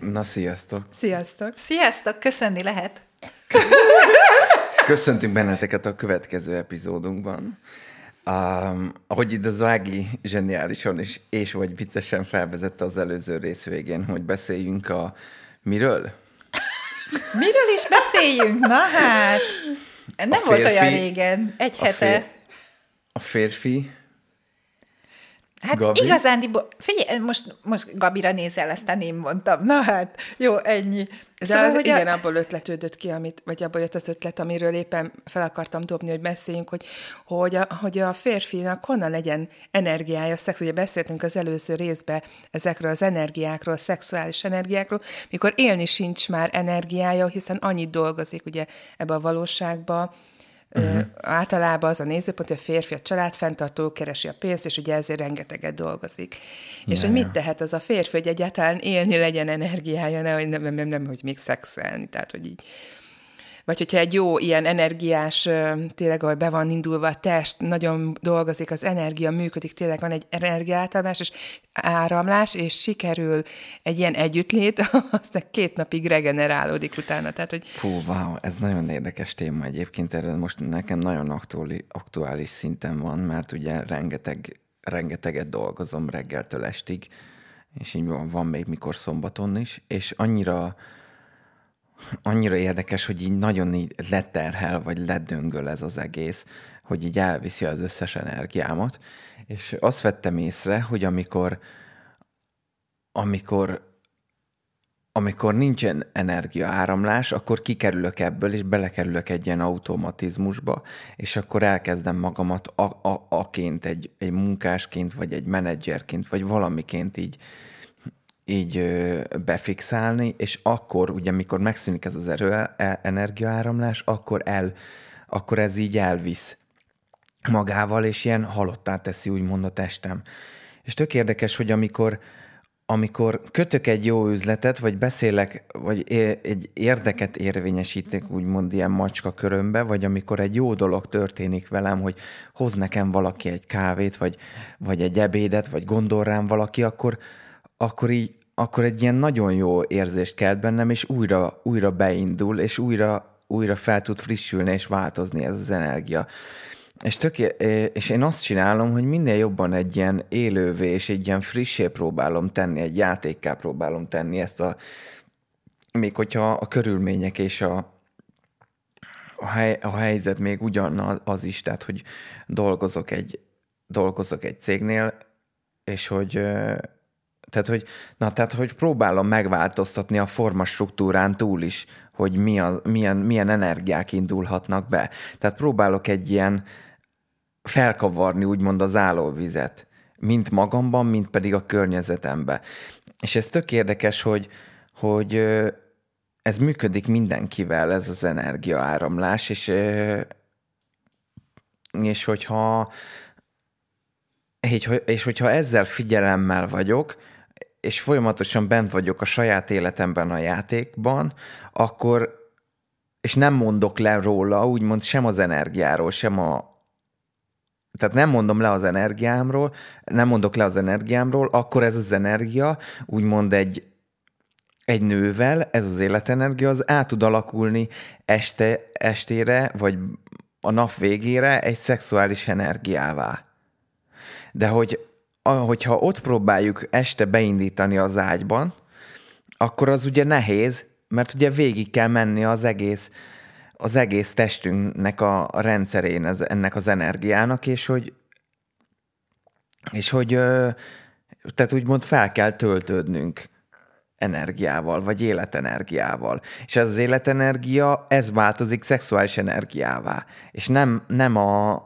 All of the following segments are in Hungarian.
Na, sziasztok! Sziasztok! Sziasztok, köszönni lehet. Köszöntünk benneteket a következő epizódunkban. Um, ahogy itt a Zági zseniálisan és, és vagy viccesen felvezette az előző rész végén, hogy beszéljünk a miről? Miről is beszéljünk? Na hát, nem A volt olyan régen, egy A, hete. fér, a férfi Hát Gabi? igazándiból, figyelj, most, most Gabira nézel, aztán én mondtam. Na hát, jó, ennyi. De Szóval, az, hogy igen, a, abból ötletődött ki, amit, vagy abból jött az ötlet, amiről éppen fel akartam dobni, hogy beszéljünk, hogy, hogy, a, hogy a férfinak honnan legyen energiája, szex. Ugye beszéltünk az előző részben ezekről az energiákról, a szexuális energiákról, mikor élni sincs már energiája, hiszen annyit dolgozik ugye ebbe a valóságba, Uh-huh. Általában az a nézőpont, hogy a férfi a család fenntartó keresi a pénzt, és ugye ezért rengeteget dolgozik. És hogy mit tehet az a férfi, hogy egyáltalán élni legyen energiája, ne, hogy nem, nem, nem, nem, hogy még szexelni, tehát hogy így. Vagy hogyha egy jó ilyen energiás, tényleg, ahol be van indulva a test, nagyon dolgozik, az energia működik, tényleg van egy energiáltalmás és áramlás, és sikerül egy ilyen együttlét, aztán két napig regenerálódik utána. Tehát, hogy Fú, wow, ez nagyon érdekes téma egyébként, erre most nekem nagyon aktuális, aktuális szinten van, mert ugye rengeteg, rengeteget dolgozom reggeltől estig, és így van, van még mikor szombaton is, és annyira, annyira érdekes, hogy így nagyon így leterhel, vagy ledöngöl ez az egész, hogy így elviszi az összes energiámat, és azt vettem észre, hogy amikor amikor amikor nincsen energiaáramlás, akkor kikerülök ebből, és belekerülök egy ilyen automatizmusba, és akkor elkezdem magamat a, a, aként, egy, egy munkásként, vagy egy menedzserként, vagy valamiként így, így befixálni, és akkor, ugye, mikor megszűnik ez az erő, e- energiaáramlás, akkor, el, akkor ez így elvisz magával, és ilyen halottá teszi úgymond a testem. És tök érdekes, hogy amikor, amikor kötök egy jó üzletet, vagy beszélek, vagy egy érdeket érvényesítek, úgymond ilyen macska körömbe, vagy amikor egy jó dolog történik velem, hogy hoz nekem valaki egy kávét, vagy, vagy egy ebédet, vagy gondol rám valaki, akkor, akkor így akkor egy ilyen nagyon jó érzést kelt bennem, és újra, újra beindul, és újra, újra fel tud frissülni, és változni ez az energia. És, tök, és én azt csinálom, hogy minél jobban egy ilyen élővé és egy ilyen frissé próbálom tenni, egy játékká próbálom tenni ezt a, még hogyha a körülmények és a, a, hely, a helyzet még ugyanaz az is, tehát hogy dolgozok egy, dolgozok egy cégnél, és hogy tehát, hogy, na, tehát, hogy próbálom megváltoztatni a formastruktúrán túl is, hogy mi a, milyen, milyen energiák indulhatnak be. Tehát próbálok egy ilyen felkavarni úgymond az állóvizet, mint magamban, mint pedig a környezetembe. És ez tök érdekes, hogy, hogy ez működik mindenkivel, ez az energiaáramlás, és, és hogyha és, és hogyha ezzel figyelemmel vagyok, és folyamatosan bent vagyok a saját életemben a játékban, akkor, és nem mondok le róla, úgymond sem az energiáról, sem a, tehát nem mondom le az energiámról, nem mondok le az energiámról, akkor ez az energia úgymond egy, egy nővel, ez az életenergia, az át tud alakulni este, estére, vagy a nap végére egy szexuális energiává. De hogy hogyha ott próbáljuk este beindítani az ágyban, akkor az ugye nehéz, mert ugye végig kell menni az egész, az egész testünknek a rendszerén ez, ennek az energiának, és hogy és hogy tehát úgymond fel kell töltődnünk energiával, vagy életenergiával. És ez az életenergia, ez változik szexuális energiává. És nem, nem a,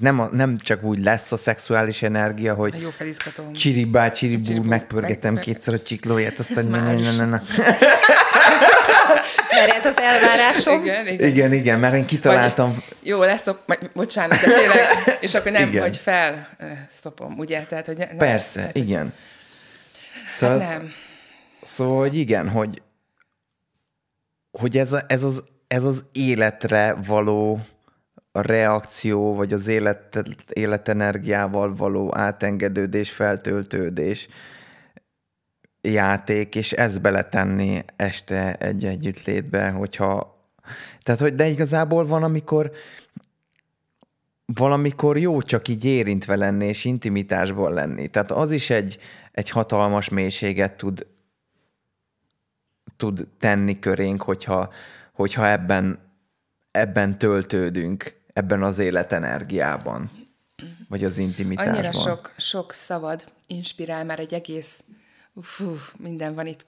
nem, a, nem csak úgy lesz a szexuális energia, hogy jó felizgatom. csiribá, csiribú, Csiribú, megpörgetem meg- kétszer a csiklóját, aztán na, is. na, na. Mert ez az elvárásom. Igen, igen. Igen, igen, mert én kitaláltam... Vagy, jó, leszok, majd, bocsánat, de tényleg, és akkor nem, Igen. hogy fel eh, szopom, ugye? Tehát, hogy ne, nem, Persze, tehát, igen. Szóval, Hát nem. szóval hogy igen, hogy, hogy ez, a, ez, az, ez az életre való reakció, vagy az élet, életenergiával való átengedődés, feltöltődés játék, és ezt beletenni este egy együttlétbe, hogyha... Tehát, hogy de igazából van, amikor valamikor jó csak így érintve lenni, és intimitásból lenni. Tehát az is egy, egy hatalmas mélységet tud, tud tenni körénk, hogyha, hogyha ebben, ebben töltődünk, ebben az életenergiában, vagy az intimitásban. Annyira sok, sok szavad inspirál már egy egész, fú, minden van itt,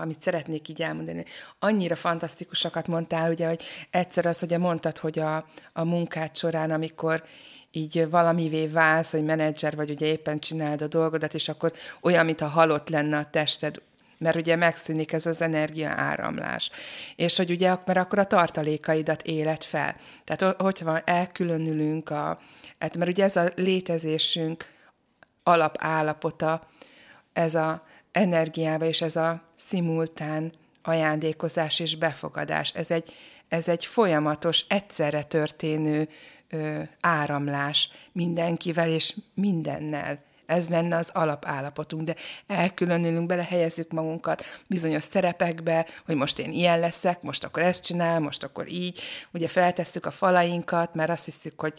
amit szeretnék így elmondani. Annyira fantasztikusakat mondtál, ugye, hogy egyszer az, hogy mondtad, hogy a, a munkád során, amikor így valamivé válsz, hogy menedzser vagy, ugye éppen csináld a dolgodat, és akkor olyan, mintha halott lenne a tested, mert ugye megszűnik ez az energia áramlás. És hogy ugye, mert akkor a tartalékaidat éled fel. Tehát hogy van, elkülönülünk a, hát mert ugye ez a létezésünk alapállapota, ez a energiába és ez a szimultán ajándékozás és befogadás. Ez egy, ez egy folyamatos, egyszerre történő ö, áramlás mindenkivel és mindennel. Ez lenne az alapállapotunk, de elkülönülünk, belehelyezzük magunkat bizonyos szerepekbe, hogy most én ilyen leszek, most akkor ezt csinál, most akkor így, ugye feltesszük a falainkat, mert azt hiszük, hogy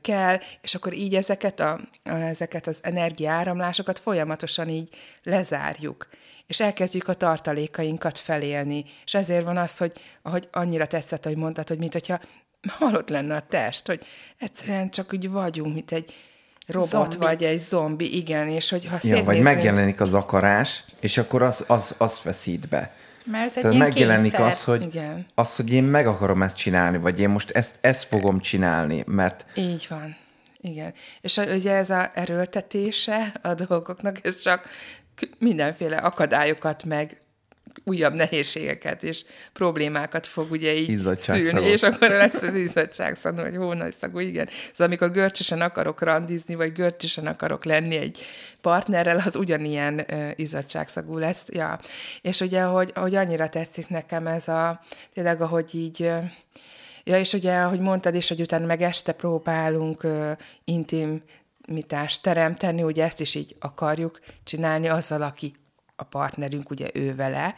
kell, és akkor így ezeket, a, ezeket az energiáramlásokat folyamatosan így lezárjuk és elkezdjük a tartalékainkat felélni. És ezért van az, hogy ahogy annyira tetszett, hogy mondtad, hogy mint hogyha halott lenne a test, hogy egyszerűen csak úgy vagyunk, mint egy robot Zombi. vagy egy zombi, igen, és hogy ha Ja, vagy megjelenik az akarás, és akkor az, az, az feszít be. Mert ez egy Tehát ilyen megjelenik kényszer. az hogy, Igen. az, hogy én meg akarom ezt csinálni, vagy én most ezt, ezt fogom csinálni, mert Így van. Igen. És ugye ez a erőltetése a dolgoknak, ez csak mindenféle akadályokat meg újabb nehézségeket és problémákat fog ugye így szülni, és akkor lesz az izzadságszagú, hogy hónaj szagú, igen. Szóval amikor görcsösen akarok randizni, vagy görcsösen akarok lenni egy partnerrel, az ugyanilyen uh, izzadságszagú lesz. Ja. És ugye, hogy, hogy annyira tetszik nekem ez a, tényleg, ahogy így ö, Ja, és ugye, ahogy mondtad is, hogy utána meg este próbálunk uh, intimitást teremteni, ugye ezt is így akarjuk csinálni azzal, aki a partnerünk, ugye ő vele.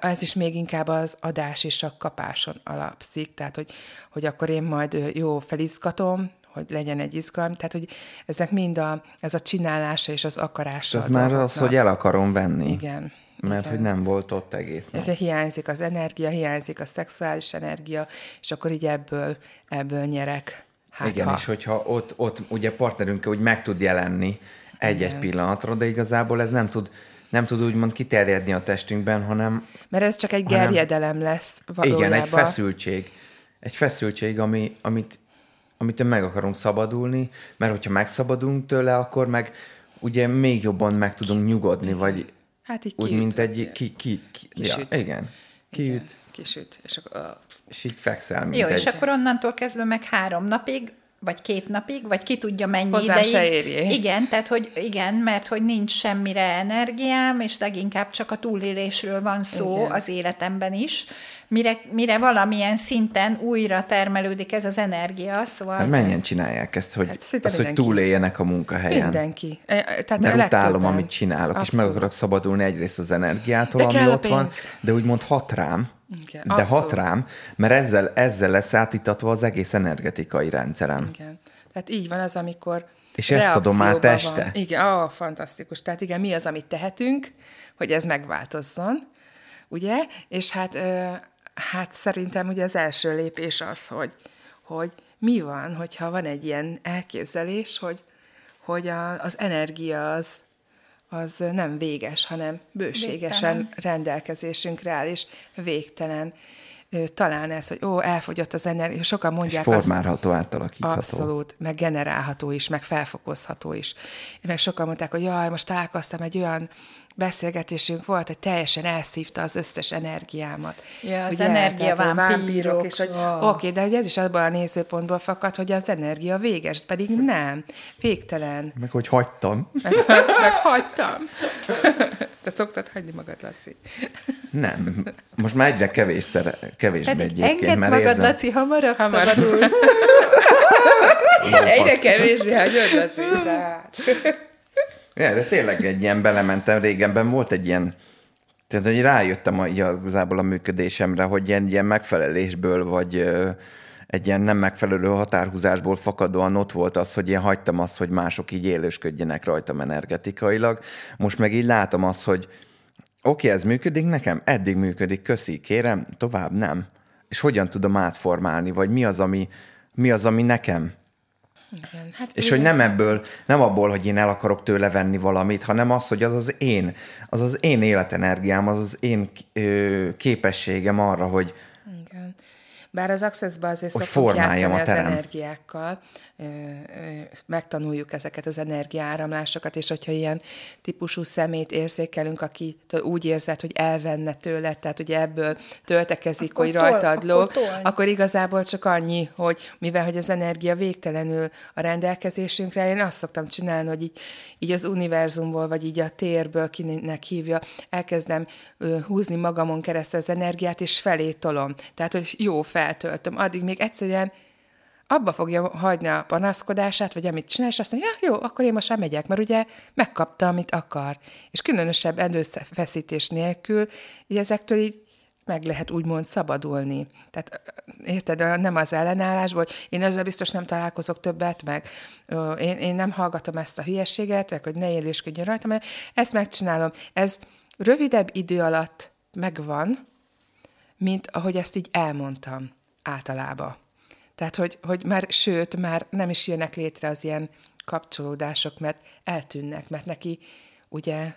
Ez is még inkább az adás és a kapáson alapszik, tehát hogy, hogy akkor én majd jó felizgatom, hogy legyen egy izgalom, tehát hogy ezek mind a, ez a csinálása és az akarása. ez már az, hogy el akarom venni. Igen. Mert igen. hogy nem volt ott egész nap. Nekem hiányzik az energia, hiányzik a szexuális energia, és akkor így ebből, ebből nyerek. Hát Igen, ha. és hogyha ott, ott ugye partnerünk úgy meg tud jelenni egy-egy pillanatra, de igazából ez nem tud, nem tud úgymond kiterjedni a testünkben, hanem Mert ez csak egy hanem- gerjedelem lesz valójában. igen, egy feszültség. Egy feszültség, ami, amit, amit meg akarunk szabadulni, mert hogyha megszabadulunk tőle, akkor meg ugye még jobban meg tudunk nyugodni, vagy Hát így úgy, kiüt, mint egy ki, ki, ki, Kisüt. Ja, igen, kiüt, Igen, kisüt. És akkor, ah, és így fekszel, mint Jó, egy... és akkor onnantól kezdve meg három napig, vagy két napig, vagy ki tudja mennyi Hozzám ideig. se érjé. Igen, tehát hogy igen, mert hogy nincs semmire energiám, és leginkább csak a túlélésről van szó Igen. az életemben is. Mire, mire valamilyen szinten újra termelődik ez az energia, szóval... Hát mennyien csinálják ezt, hogy, Hát szinte az, hogy túléljenek a munkahelyen. mindenki. E, e, Tehát Mert utálom, amit csinálok, és Abszolút. meg akarok szabadulni egyrészt az energiától, De ami ott van, pénz. de úgymond hat rám, Igen, de abszolút. hat rám, mert ezzel, ezzel lesz átítatva az egész energetikai rendszerem. Igen. Tehát így van az, amikor És ezt adom át este? Van. Igen, ó, fantasztikus. Tehát igen, mi az, amit tehetünk, hogy ez megváltozzon, ugye? És hát, ö, hát szerintem ugye az első lépés az, hogy, hogy mi van, hogyha van egy ilyen elképzelés, hogy, hogy a, az energia az, az nem véges, hanem bőségesen Végtelen. rendelkezésünkre áll, és végtelen. Talán ez, hogy ó, elfogyott az energia, sokan És mondják azt, formálható, átalakítható. Abszolút, meg generálható is, meg felfokozható is. Meg sokan mondták, hogy jaj, most találkoztam egy olyan beszélgetésünk volt, hogy teljesen elszívta az összes energiámat. Ja, az Ugye, energia tehát, vámpírok. és hogy Oh. oké, de hogy ez is abban a nézőpontból fakad, hogy az energia véges, pedig nem, végtelen. Meg hogy hagytam. Meg, meg hagytam. Te szoktad hagyni magad, Laci? Nem. Most már egyre kevésszer, kevésbé Hát egyébként, engedd mert magad, érzem. Laci, hamarabb, Hamar. szabadulsz. Egyre kevésbé hagyod, Laci. de hát. Ja, de tényleg egy ilyen belementem, régenben volt egy ilyen, tehát hogy rájöttem a, igazából a működésemre, hogy ilyen, ilyen megfelelésből, vagy egy ilyen nem megfelelő határhúzásból fakadóan ott volt az, hogy én hagytam azt, hogy mások így élősködjenek rajtam energetikailag. Most meg így látom azt, hogy oké, ez működik nekem, eddig működik, köszi, kérem, tovább nem. És hogyan tudom átformálni, vagy mi az, ami, mi az, ami nekem Igen, hát és hogy nem ebből, nem abból, hogy én el akarok tőle venni valamit, hanem az, hogy az az én, az az én életenergiám, az az én ö, képességem arra, hogy Igen. Bár az Access-ban azért szoktunk játszani az energiákkal, megtanuljuk ezeket az energiaáramlásokat, és hogyha ilyen típusú szemét érzékelünk, aki úgy érzed, hogy elvenne tőle, tehát hogy ebből töltekezik, Akkor hogy tol- rajtad akkor lóg, tolj. akkor igazából csak annyi, hogy mivel hogy az energia végtelenül a rendelkezésünkre, én azt szoktam csinálni, hogy így, így az univerzumból, vagy így a térből, kinek hívja, elkezdem húzni magamon keresztül az energiát, és felé tolom. Tehát, hogy jó, feltöltöm. Addig még egyszerűen abba fogja hagyni a panaszkodását, vagy amit csinál, és azt mondja, ja, jó, akkor én most már megyek, mert ugye megkapta, amit akar. És különösebb erőfeszítés nélkül, így ezektől így meg lehet úgymond szabadulni. Tehát érted, nem az ellenállásból, én ezzel biztos nem találkozok többet, meg én, én nem hallgatom ezt a hülyeséget, meg hogy ne élősködjön rajta, mert ezt megcsinálom. Ez rövidebb idő alatt megvan, mint ahogy ezt így elmondtam általában. Tehát, hogy, hogy már, sőt, már nem is jönnek létre az ilyen kapcsolódások, mert eltűnnek, mert neki ugye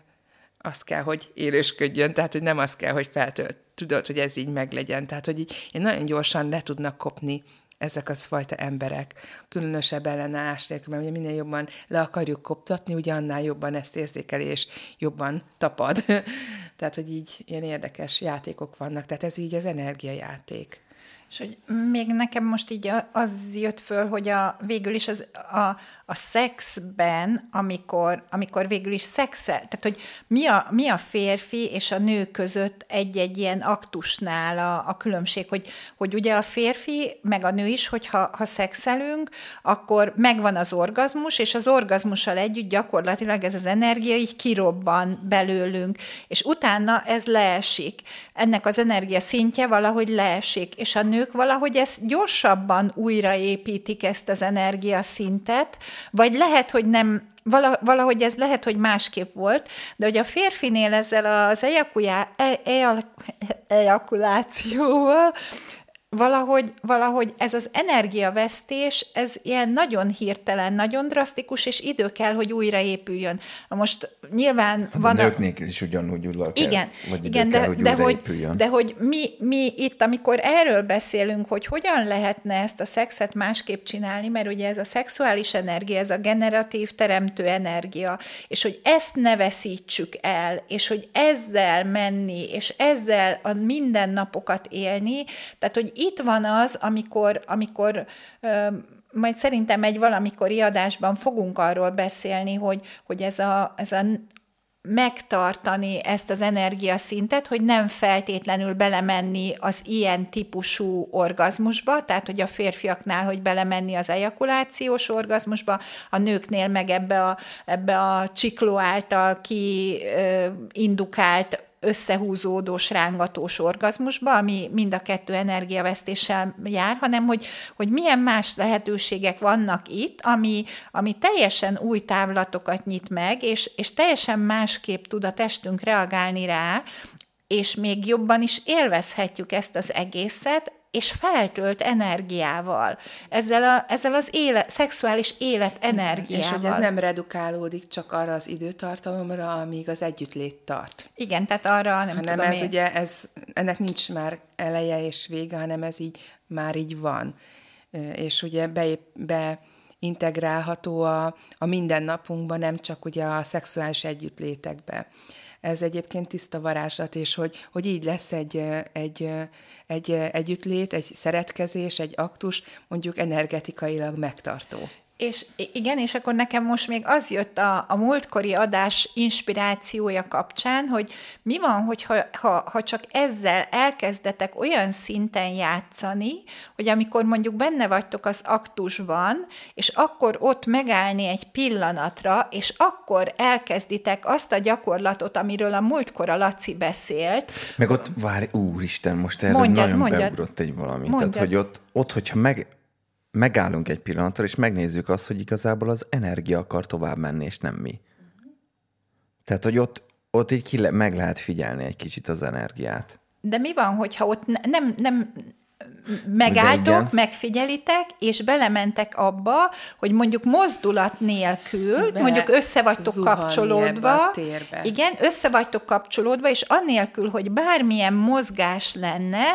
azt kell, hogy élősködjön, tehát, hogy nem az kell, hogy feltölt, tudod, hogy ez így meglegyen. Tehát, hogy így én nagyon gyorsan le tudnak kopni ezek az fajta emberek, különösebb ellenállás nélkül, mert ugye minél jobban le akarjuk koptatni, ugye annál jobban ezt érzékeli, és jobban tapad. tehát, hogy így ilyen érdekes játékok vannak, tehát ez így az energiajáték. És hogy még nekem most így az jött föl, hogy a, végül is az, a, a szexben, amikor, amikor végül is szexel, tehát hogy mi a, mi a férfi és a nő között egy-egy ilyen aktusnál a, a különbség, hogy, hogy ugye a férfi, meg a nő is, hogyha ha szexelünk, akkor megvan az orgazmus, és az orgazmussal együtt gyakorlatilag ez az energia így kirobban belőlünk, és utána ez leesik. Ennek az energia szintje valahogy leesik, és a nők valahogy ezt gyorsabban újraépítik ezt az energiaszintet, vagy lehet, hogy nem, vala- valahogy ez lehet, hogy másképp volt, de hogy a férfinél ezzel az ejakulá, e, ejal, ejakulációval valahogy, valahogy ez az energiavesztés, ez ilyen nagyon hirtelen, nagyon drasztikus, és idő kell, hogy újraépüljön. Na most nyilván van van... a nőknél is ugyanúgy kell, Igen, vagy igen de, kell, hogy de, hogy, de hogy mi, mi itt, amikor erről beszélünk, hogy hogyan lehetne ezt a szexet másképp csinálni, mert ugye ez a szexuális energia, ez a generatív teremtő energia, és hogy ezt ne veszítsük el, és hogy ezzel menni, és ezzel a mindennapokat élni, tehát hogy itt van az, amikor, amikor majd szerintem egy valamikori adásban fogunk arról beszélni, hogy, hogy ez a, ez a megtartani ezt az energiaszintet, hogy nem feltétlenül belemenni az ilyen típusú orgazmusba, tehát hogy a férfiaknál, hogy belemenni az ejakulációs orgazmusba, a nőknél meg ebbe a, ebbe a csikló által ki ö, indukált összehúzódós, rángatós orgazmusba, ami mind a kettő energiavesztéssel jár, hanem hogy, hogy milyen más lehetőségek vannak itt, ami, ami teljesen új távlatokat nyit meg, és, és teljesen másképp tud a testünk reagálni rá, és még jobban is élvezhetjük ezt az egészet, és feltölt energiával, ezzel, a, ezzel az élet, szexuális élet energiával. És hogy ez nem redukálódik csak arra az időtartalomra, amíg az együttlét tart. Igen, tehát arra nem hanem tudom ez én. ugye, ez, ennek nincs már eleje és vége, hanem ez így már így van. És ugye be, beintegrálható a, a mindennapunkban, nem csak ugye a szexuális együttlétekbe. Ez egyébként tiszta varázslat, és hogy, hogy így lesz egy, egy, egy együttlét, egy szeretkezés, egy aktus, mondjuk energetikailag megtartó. És igen, és akkor nekem most még az jött a, a múltkori adás inspirációja kapcsán, hogy mi van, hogyha ha, ha csak ezzel elkezdetek olyan szinten játszani, hogy amikor mondjuk benne vagytok az aktusban, és akkor ott megállni egy pillanatra, és akkor elkezditek azt a gyakorlatot, amiről a múltkor a Laci beszélt. Meg ott, várj, úristen, most erről mondjad, nagyon mondjad, beugrott egy valami. Mondjad. Tehát, hogy ott, ott hogyha meg, megállunk egy pillanatra, és megnézzük azt, hogy igazából az energia akar tovább menni, és nem mi. Tehát, hogy ott, ott így ki le, meg lehet figyelni egy kicsit az energiát. De mi van, hogyha ott ne, nem, nem megálltok, megfigyelitek, és belementek abba, hogy mondjuk mozdulat nélkül, Be mondjuk össze vagytok kapcsolódva, igen, össze vagytok kapcsolódva, és annélkül, hogy bármilyen mozgás lenne,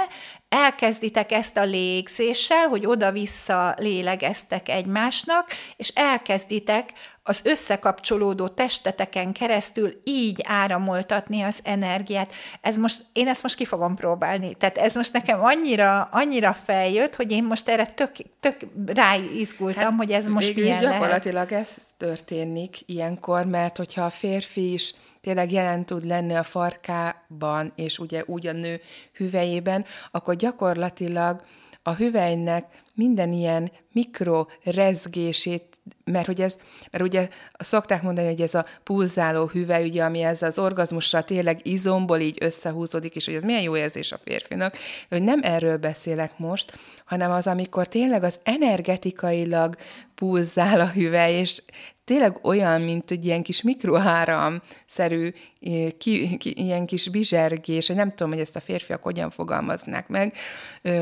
elkezditek ezt a légzéssel, hogy oda-vissza lélegeztek egymásnak, és elkezditek az összekapcsolódó testeteken keresztül így áramoltatni az energiát. Ez most, én ezt most ki fogom próbálni. Tehát ez most nekem annyira, annyira feljött, hogy én most erre tök, tök ráizgultam, hát, hogy ez most milyen gyakorlatilag lehet. ez történik ilyenkor, mert hogyha a férfi is tényleg jelen tud lenni a farkában, és ugye úgy a nő hüvelyében, akkor gyakorlatilag a hüvelynek minden ilyen mikrorezgését mert hogy ez, mert ugye szokták mondani, hogy ez a pulzáló hüvely, ugye, ami ez az orgazmussal tényleg izomból így összehúzódik, és hogy ez milyen jó érzés a férfinak, de hogy nem erről beszélek most, hanem az, amikor tényleg az energetikailag pulzál a hüvely, és tényleg olyan, mint egy ilyen kis mikroáram-szerű, ki, ki, ilyen kis bizsergés, nem tudom, hogy ezt a férfiak hogyan fogalmaznák meg,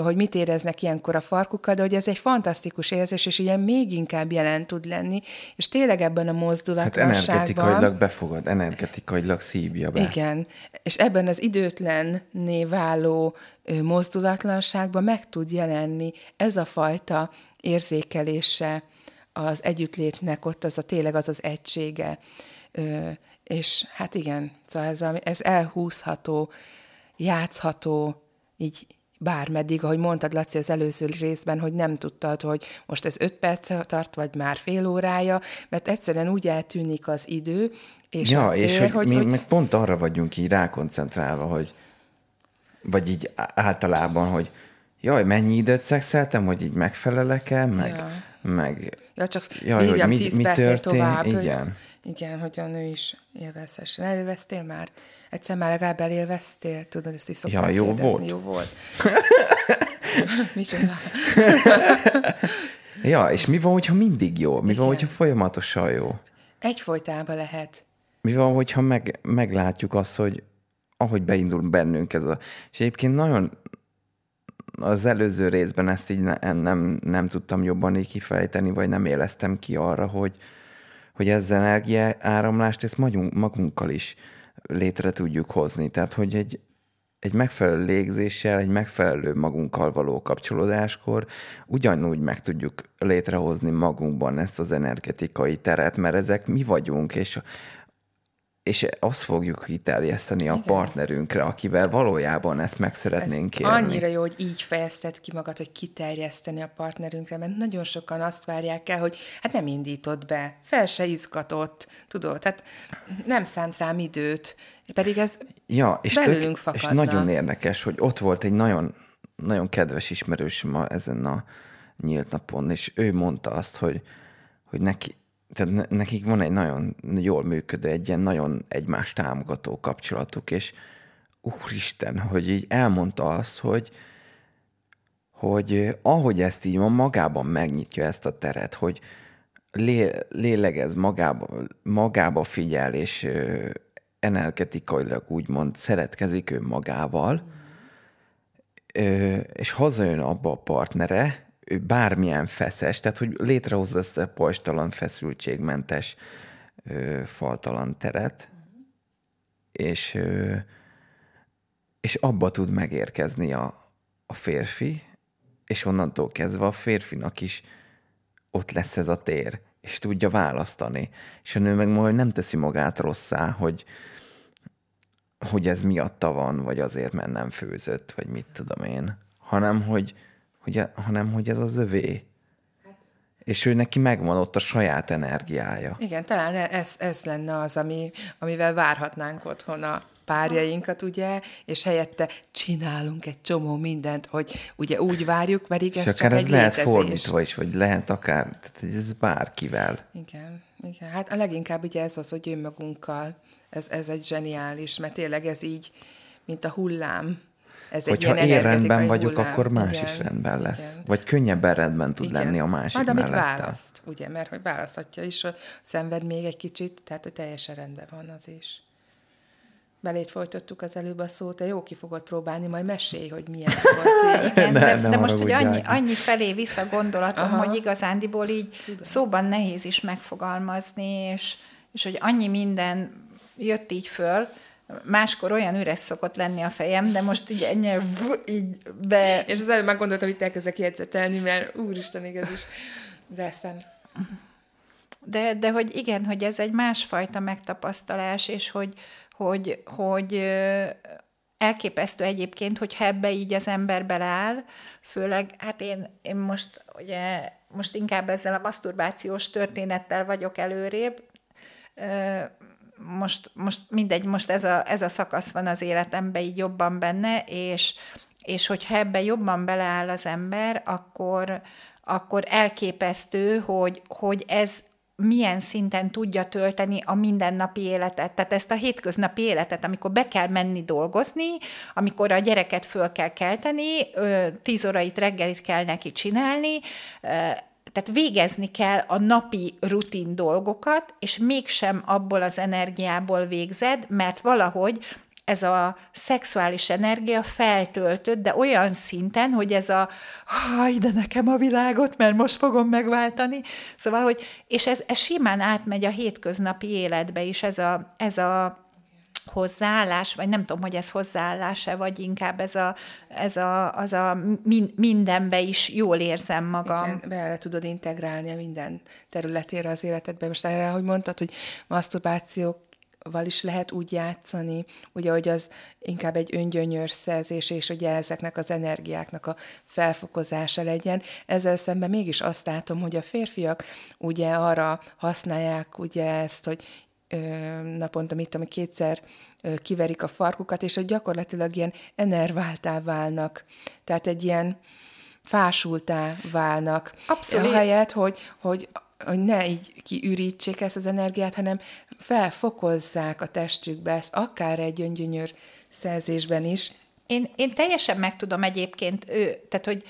hogy mit éreznek ilyenkor a farkukkal, de hogy ez egy fantasztikus érzés, és ilyen még inkább jelent tud lenni, és tényleg ebben a mozdulatlanságban... Hát energetikailag befogad, energetikailag szívja be. Igen, és ebben az időtlenné váló mozdulatlanságban meg tud jelenni ez a fajta érzékelése az együttlétnek, ott az a tényleg az az egysége. És hát igen, szóval ez, ez elhúzható, játszható, így bármeddig, ahogy mondtad, Laci, az előző részben, hogy nem tudtad, hogy most ez öt perc tart, vagy már fél órája, mert egyszerűen úgy eltűnik az idő, és Ja, tér, és hogy, hogy mi hogy... meg pont arra vagyunk így rákoncentrálva, hogy vagy így általában, hogy jaj, mennyi időt szexeltem, hogy így megfelelek-e, meg, ja. Meg ja, csak jaj, hogy mi, mi történt, tovább, igen. Hogy, igen, hogy a nő is élvezhessen. Elélveztél már? Egyszer már legalább elélveztél? Tudod, ezt is szokták ja, jó kérdezni. volt. Jó volt. Micsoda? ja, és mi van, hogyha mindig jó? Mi Igen. van, hogyha folyamatosan jó? Egyfolytában lehet. Mi van, hogyha meg, meglátjuk azt, hogy ahogy beindul bennünk ez a... És egyébként nagyon az előző részben ezt így ne, nem, nem tudtam jobban így kifejteni, vagy nem éleztem ki arra, hogy, hogy ezzel energia áramlást ezt magunk, magunkkal is létre tudjuk hozni. Tehát, hogy egy, egy megfelelő légzéssel, egy megfelelő magunkkal való kapcsolódáskor ugyanúgy meg tudjuk létrehozni magunkban ezt az energetikai teret, mert ezek mi vagyunk, és és azt fogjuk kiterjeszteni a partnerünkre, akivel valójában ezt meg szeretnénk Ez kérni. annyira jó, hogy így fejezted ki magad, hogy kiterjeszteni a partnerünkre, mert nagyon sokan azt várják el, hogy hát nem indított be, fel se izgatott, tudod, tehát nem szánt rám időt, pedig ez ja, és belőlünk tök, És nagyon érdekes, hogy ott volt egy nagyon, nagyon kedves ismerős ma ezen a nyílt napon, és ő mondta azt, hogy, hogy neki, tehát nekik van egy nagyon jól működő, egy ilyen nagyon egymást támogató kapcsolatuk, és úristen, hogy így elmondta azt, hogy, hogy ahogy ezt így van, magában megnyitja ezt a teret, hogy lé, lélegez, magába, magába figyel, és energetikailag úgymond szeretkezik ő magával, és hazajön abba a partnere, bármilyen feszes, tehát hogy létrehozza ezt a pajstalan, feszültségmentes, ö, faltalan teret, és, ö, és abba tud megérkezni a, a férfi, és onnantól kezdve a férfinak is ott lesz ez a tér, és tudja választani. És a nő meg majd nem teszi magát rosszá, hogy hogy ez miatta van, vagy azért, mert nem főzött, vagy mit tudom én, hanem hogy, hogy, hanem, hogy ez az övé. És ő neki megvan ott a saját energiája. Igen, talán ez, ez lenne az, ami, amivel várhatnánk otthon a párjainkat, ugye, és helyette csinálunk egy csomó mindent, hogy ugye úgy várjuk, pedig ez és csak ez egy lehet létezés. fordítva is, vagy lehet akár, tehát ez bárkivel. Igen, igen. Hát a leginkább ugye ez az, hogy önmagunkkal, ez, ez egy zseniális, mert tényleg ez így, mint a hullám, ez Hogyha egy én rendben vagyok, hullám. akkor más igen, is rendben lesz. Igen. Vagy könnyebben rendben tud Igen. lenni a másik Majd, amit mellette. választ, ugye, mert hogy választhatja is, hogy szenved még egy kicsit, tehát hogy teljesen rendben van az is. Belét folytattuk az előbb a szót, te jó ki fogod próbálni, majd mesélj, hogy milyen volt. Igen, Ne- de, de most, hogy annyi, annyi felé vissza gondolatom, Aha. hogy igazándiból így szóban nehéz is megfogalmazni, és, és hogy annyi minden jött így föl, máskor olyan üres szokott lenni a fejem, de most így ennyi, v- így be... És az előbb már gondoltam, hogy elkezdek jegyzetelni, mert úristen, igaz is veszem. De, de hogy igen, hogy ez egy másfajta megtapasztalás, és hogy, hogy, hogy elképesztő egyébként, hogyha ebbe így az ember beleáll, főleg, hát én, én most ugye most inkább ezzel a maszturbációs történettel vagyok előrébb, most, most mindegy, most ez a, ez a szakasz van az életemben így jobban benne, és, és hogyha ebbe jobban beleáll az ember, akkor, akkor elképesztő, hogy, hogy ez milyen szinten tudja tölteni a mindennapi életet. Tehát ezt a hétköznapi életet, amikor be kell menni dolgozni, amikor a gyereket föl kell kelteni, tíz órait reggelit kell neki csinálni, tehát végezni kell a napi rutin dolgokat, és mégsem abból az energiából végzed, mert valahogy ez a szexuális energia feltöltött, de olyan szinten, hogy ez a haj, de nekem a világot, mert most fogom megváltani. Szóval, hogy, és ez, ez simán átmegy a hétköznapi életbe is, ez a, ez a hozzáállás, vagy nem tudom, hogy ez hozzáállás-e, vagy inkább ez a, ez a, az a min, mindenbe is jól érzem magam. Igen, bele tudod integrálni a minden területére az életedbe. Most erre, hogy mondtad, hogy maszturbációval is lehet úgy játszani, ugye, hogy az inkább egy öngyönyörszerzés, és ugye ezeknek az energiáknak a felfokozása legyen. Ezzel szemben mégis azt látom, hogy a férfiak ugye arra használják ugye ezt, hogy naponta, mit tudom, kétszer kiverik a farkukat, és hogy gyakorlatilag ilyen enerváltá válnak. Tehát egy ilyen fásultá válnak. Abszolút. Ahelyett, hogy, hogy, hogy ne így kiürítsék ezt az energiát, hanem felfokozzák a testükbe ezt, akár egy öngyönyör szerzésben is. Én, én teljesen meg tudom egyébként, ő, tehát hogy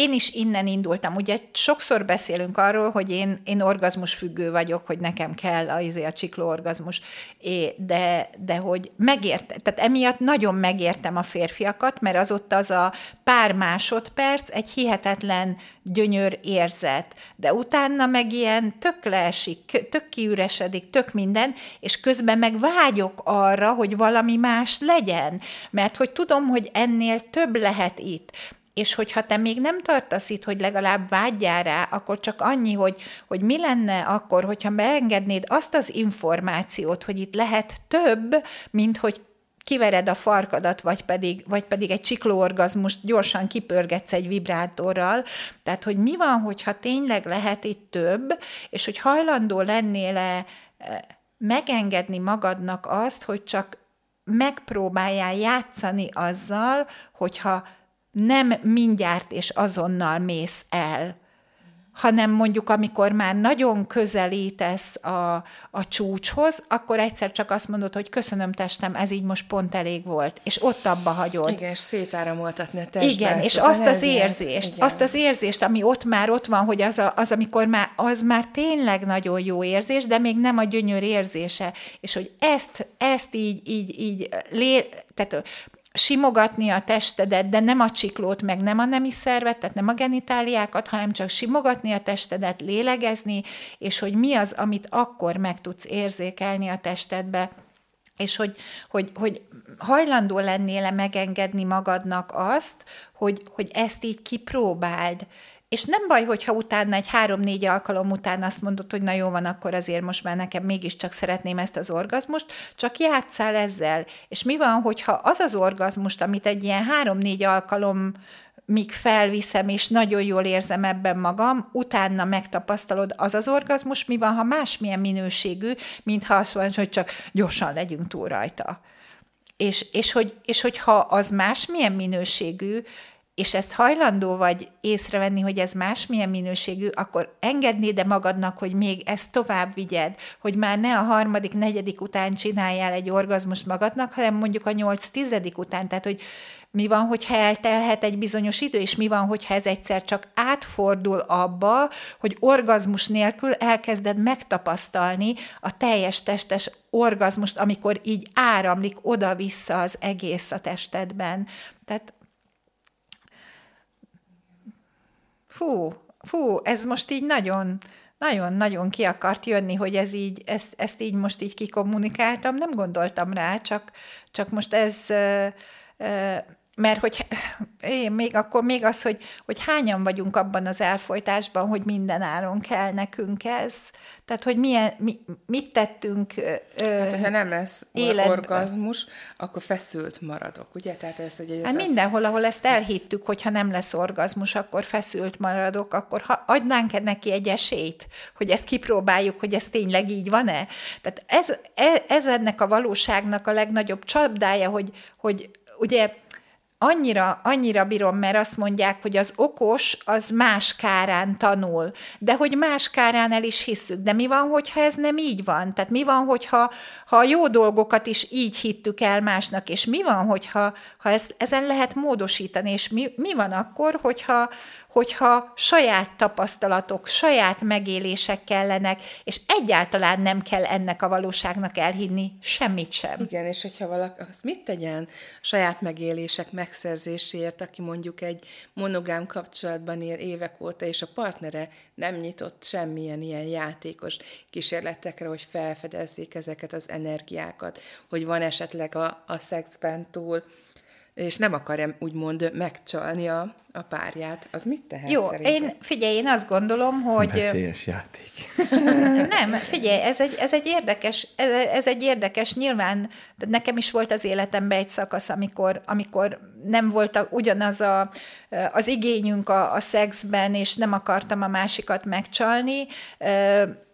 én is innen indultam. Ugye sokszor beszélünk arról, hogy én, én orgazmus függő vagyok, hogy nekem kell a, izé, a csiklóorgazmus, É, de, de hogy megértem, tehát emiatt nagyon megértem a férfiakat, mert az ott az a pár másodperc, egy hihetetlen gyönyör érzet, de utána meg ilyen tök leesik, tök kiüresedik, tök minden, és közben meg vágyok arra, hogy valami más legyen, mert hogy tudom, hogy ennél több lehet itt és hogyha te még nem tartasz itt, hogy legalább vágyjál rá, akkor csak annyi, hogy, hogy mi lenne akkor, hogyha beengednéd azt az információt, hogy itt lehet több, mint hogy kivered a farkadat, vagy pedig, vagy pedig egy csiklóorgazmust gyorsan kipörgetsz egy vibrátorral. Tehát, hogy mi van, hogyha tényleg lehet itt több, és hogy hajlandó lennél-e megengedni magadnak azt, hogy csak megpróbáljál játszani azzal, hogyha nem mindjárt és azonnal mész el, hanem mondjuk amikor már nagyon közelítesz a, a csúcshoz, akkor egyszer csak azt mondod, hogy köszönöm testem, ez így most pont elég volt, és ott abba hagyod. Igen, és szétáramoltatni a testbe. Igen, és az azt az érzést, Igen. azt az érzést, ami ott már ott van, hogy az, a, az amikor már, az már tényleg nagyon jó érzés, de még nem a gyönyör érzése, és hogy ezt, ezt így, így, így lé, tehát simogatni a testedet, de nem a csiklót, meg nem a nemi szervet, tehát nem a genitáliákat, hanem csak simogatni a testedet, lélegezni, és hogy mi az, amit akkor meg tudsz érzékelni a testedbe, és hogy, hogy, hogy hajlandó lennél-e megengedni magadnak azt, hogy, hogy ezt így kipróbáld, és nem baj, hogyha utána egy három-négy alkalom után azt mondod, hogy na jó van, akkor azért most már nekem mégiscsak szeretném ezt az orgazmust, csak játszál ezzel. És mi van, hogyha az az orgazmust, amit egy ilyen három-négy alkalom míg felviszem, és nagyon jól érzem ebben magam, utána megtapasztalod az az orgazmus, mi van, ha másmilyen minőségű, mintha azt mondod, hogy csak gyorsan legyünk túl rajta. És, és, hogy, és hogyha az másmilyen minőségű, és ezt hajlandó vagy észrevenni, hogy ez másmilyen minőségű, akkor engednéd de magadnak, hogy még ezt tovább vigyed, hogy már ne a harmadik, negyedik után csináljál egy orgazmust magadnak, hanem mondjuk a nyolc, tizedik után, tehát hogy mi van, hogyha eltelhet egy bizonyos idő, és mi van, hogyha ez egyszer csak átfordul abba, hogy orgazmus nélkül elkezded megtapasztalni a teljes testes orgazmust, amikor így áramlik oda-vissza az egész a testedben. Tehát fú, fú, ez most így nagyon, nagyon-nagyon ki akart jönni, hogy ez így, ezt, ezt így most így kikommunikáltam, nem gondoltam rá, csak, csak most ez mert hogy én még akkor még az, hogy, hogy hányan vagyunk abban az elfolytásban, hogy minden áron kell nekünk ez. Tehát, hogy milyen, mi, mit tettünk Hát, ha nem lesz életben. orgazmus, akkor feszült maradok, ugye? Tehát ez, hogy ez hát a... mindenhol, ahol ezt elhittük, hogy ha nem lesz orgazmus, akkor feszült maradok, akkor ha adnánk neki egy esélyt, hogy ezt kipróbáljuk, hogy ez tényleg így van-e? Tehát ez, ez, ez ennek a valóságnak a legnagyobb csapdája, hogy, hogy ugye annyira, annyira bírom, mert azt mondják, hogy az okos az más kárán tanul, de hogy más kárán el is hisszük. De mi van, hogyha ez nem így van? Tehát mi van, hogyha ha a jó dolgokat is így hittük el másnak, és mi van, hogyha ha ez, ezen lehet módosítani, és mi, mi van akkor, hogyha, hogyha saját tapasztalatok, saját megélések kellenek, és egyáltalán nem kell ennek a valóságnak elhinni semmit sem. Igen, és hogyha valaki, az mit tegyen saját megélések megszerzéséért, aki mondjuk egy monogám kapcsolatban él évek óta, és a partnere nem nyitott semmilyen ilyen játékos kísérletekre, hogy felfedezzék ezeket az energiákat, hogy van esetleg a, a szexben túl és nem akarja úgymond megcsalni a, a párját, az mit tehet Jó, szerinted? én, figyelj, én azt gondolom, hogy... Veszélyes játék. nem, figyelj, ez egy, ez egy érdekes, ez, ez egy érdekes, nyilván de nekem is volt az életemben egy szakasz, amikor, amikor nem volt a, ugyanaz a, az igényünk a, a szexben, és nem akartam a másikat megcsalni,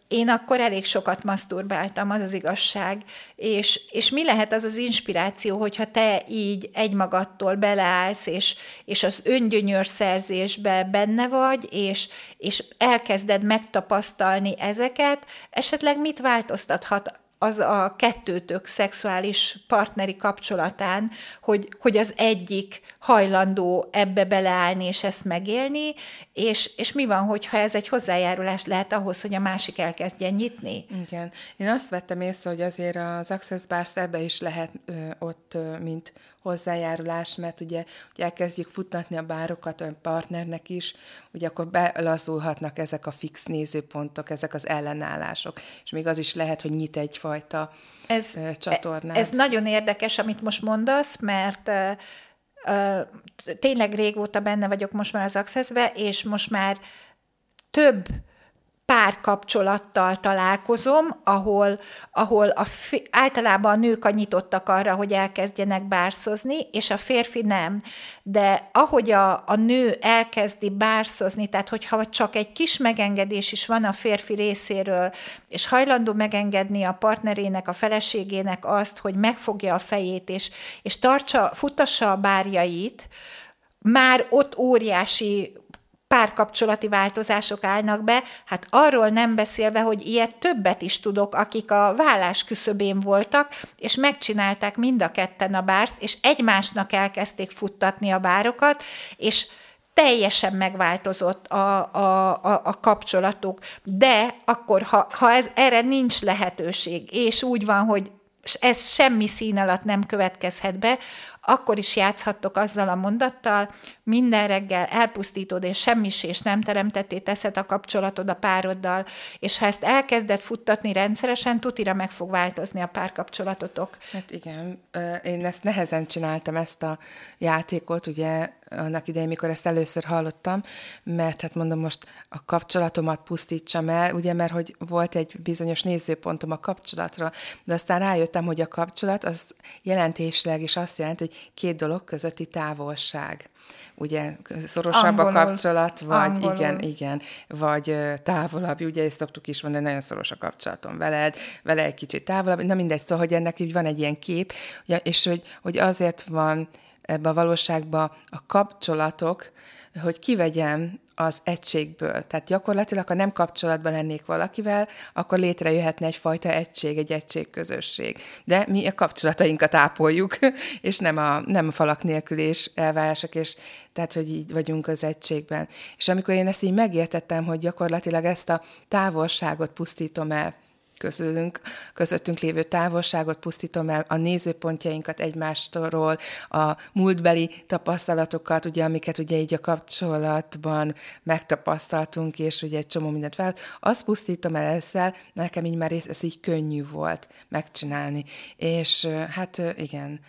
én akkor elég sokat maszturbáltam, az az igazság. És, és mi lehet az az inspiráció, hogyha te így egymagadtól beleállsz, és, és az öngyönyör szerzésbe benne vagy, és, és elkezded megtapasztalni ezeket, esetleg mit változtathat az a kettőtök szexuális partneri kapcsolatán, hogy, hogy az egyik hajlandó ebbe beleállni és ezt megélni, és, és mi van, hogyha ez egy hozzájárulás lehet ahhoz, hogy a másik elkezdjen nyitni? Igen. Én azt vettem észre, hogy azért az Access Bars ebbe is lehet ö, ott, ö, mint hozzájárulás, mert ugye, hogy elkezdjük futtatni a bárokat a partnernek is, ugye akkor belazulhatnak ezek a fix nézőpontok, ezek az ellenállások, és még az is lehet, hogy nyit egyfajta ez, csatornát. Ez nagyon érdekes, amit most mondasz, mert tényleg régóta benne vagyok most már az access és most már több párkapcsolattal találkozom, ahol, ahol a, általában a nők a nyitottak arra, hogy elkezdjenek bárszozni, és a férfi nem. De ahogy a, a nő elkezdi bárszozni, tehát hogyha csak egy kis megengedés is van a férfi részéről, és hajlandó megengedni a partnerének, a feleségének azt, hogy megfogja a fejét, és, és tartsa, futassa a bárjait, már ott óriási párkapcsolati változások állnak be, hát arról nem beszélve, hogy ilyet többet is tudok, akik a vállás küszöbén voltak, és megcsinálták mind a ketten a bárszt, és egymásnak elkezdték futtatni a bárokat, és teljesen megváltozott a, a, a, a kapcsolatuk, de akkor, ha, ha ez, erre nincs lehetőség, és úgy van, hogy ez semmi szín alatt nem következhet be, akkor is játszhattok azzal a mondattal, minden reggel elpusztítod, és semmis és nem teremtetté teszed a kapcsolatod a pároddal, és ha ezt elkezded futtatni rendszeresen, tutira meg fog változni a párkapcsolatotok. Hát igen, én ezt nehezen csináltam, ezt a játékot, ugye annak idején, mikor ezt először hallottam, mert hát mondom, most a kapcsolatomat pusztítsam el, ugye, mert hogy volt egy bizonyos nézőpontom a kapcsolatra, de aztán rájöttem, hogy a kapcsolat az jelentésleg is azt jelenti, hogy két dolog közötti távolság. Ugye szorosabb Angolul. a kapcsolat, vagy Angolul. igen, igen, vagy távolabb, ugye ezt szoktuk is mondani, nagyon szoros a kapcsolatom veled, vele egy kicsit távolabb, na mindegy, szóval, hogy ennek így van egy ilyen kép, és hogy, hogy azért van ebbe a valóságba a kapcsolatok, hogy kivegyem az egységből. Tehát gyakorlatilag, ha nem kapcsolatban lennék valakivel, akkor létrejöhetne egyfajta egység, egy egységközösség. De mi a kapcsolatainkat ápoljuk, és nem a, nem a falak nélkül és elvárások, és tehát, hogy így vagyunk az egységben. És amikor én ezt így megértettem, hogy gyakorlatilag ezt a távolságot pusztítom el, közülünk, közöttünk lévő távolságot pusztítom el, a nézőpontjainkat egymástól, a múltbeli tapasztalatokat, ugye, amiket ugye így a kapcsolatban megtapasztaltunk, és ugye egy csomó mindent fel, azt pusztítom el ezzel, nekem így már ez így könnyű volt megcsinálni. És hát igen,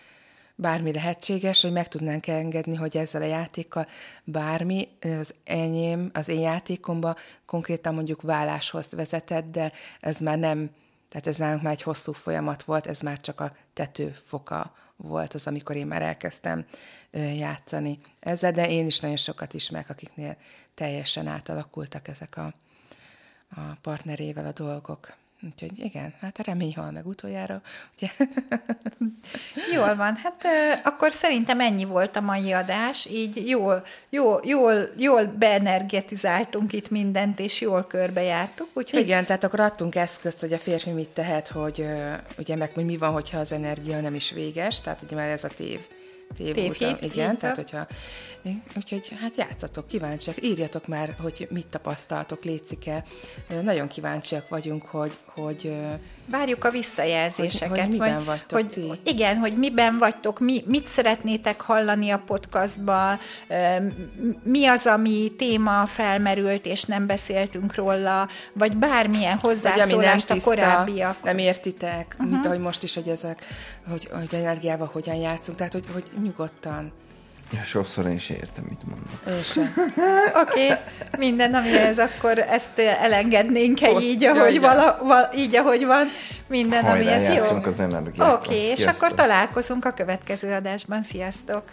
bármi lehetséges, hogy meg tudnánk engedni, hogy ezzel a játékkal bármi, az enyém, az én játékomba konkrétan mondjuk válláshoz vezetett, de ez már nem, tehát ez nálunk már egy hosszú folyamat volt, ez már csak a tetőfoka volt az, amikor én már elkezdtem játszani ezzel, de én is nagyon sokat ismerek, akiknél teljesen átalakultak ezek a, a partnerével a dolgok. Úgyhogy igen, hát a remény hal meg utoljára. Ugye? Jól van, hát akkor szerintem ennyi volt a mai adás, így jól, jól, jól, jól beenergetizáltunk itt mindent, és jól körbejártuk. Úgyhogy... Igen, tehát akkor adtunk eszközt, hogy a férfi mit tehet, hogy ugye meg hogy mi van, hogyha az energia nem is véges, tehát ugye már ez a tév tévhit. Igen, tehát hogyha... Úgyhogy hát játszatok, kíváncsiak, írjatok már, hogy mit tapasztaltok, létszik-e. Nagyon kíváncsiak vagyunk, hogy... hogy Várjuk a visszajelzéseket. Hogy, hogy miben majd, vagytok hogy, ti? Igen, hogy miben vagytok, mi, mit szeretnétek hallani a podcastban, mi az, ami téma felmerült, és nem beszéltünk róla, vagy bármilyen hozzászólást a korábbiak. Nem értitek, uh-huh. mint ahogy most is, hogy ezek, hogy, hogy energiával hogyan játszunk, tehát hogy, hogy nyugodtan. Ja, sokszor én is értem, mit mondok. Oké, okay. minden, ez akkor ezt elengednénk-e így, ahogy, vala, val, így, ahogy van. Minden, ami ez jó. az energiát. Oké, okay, és akkor találkozunk a következő adásban. Sziasztok!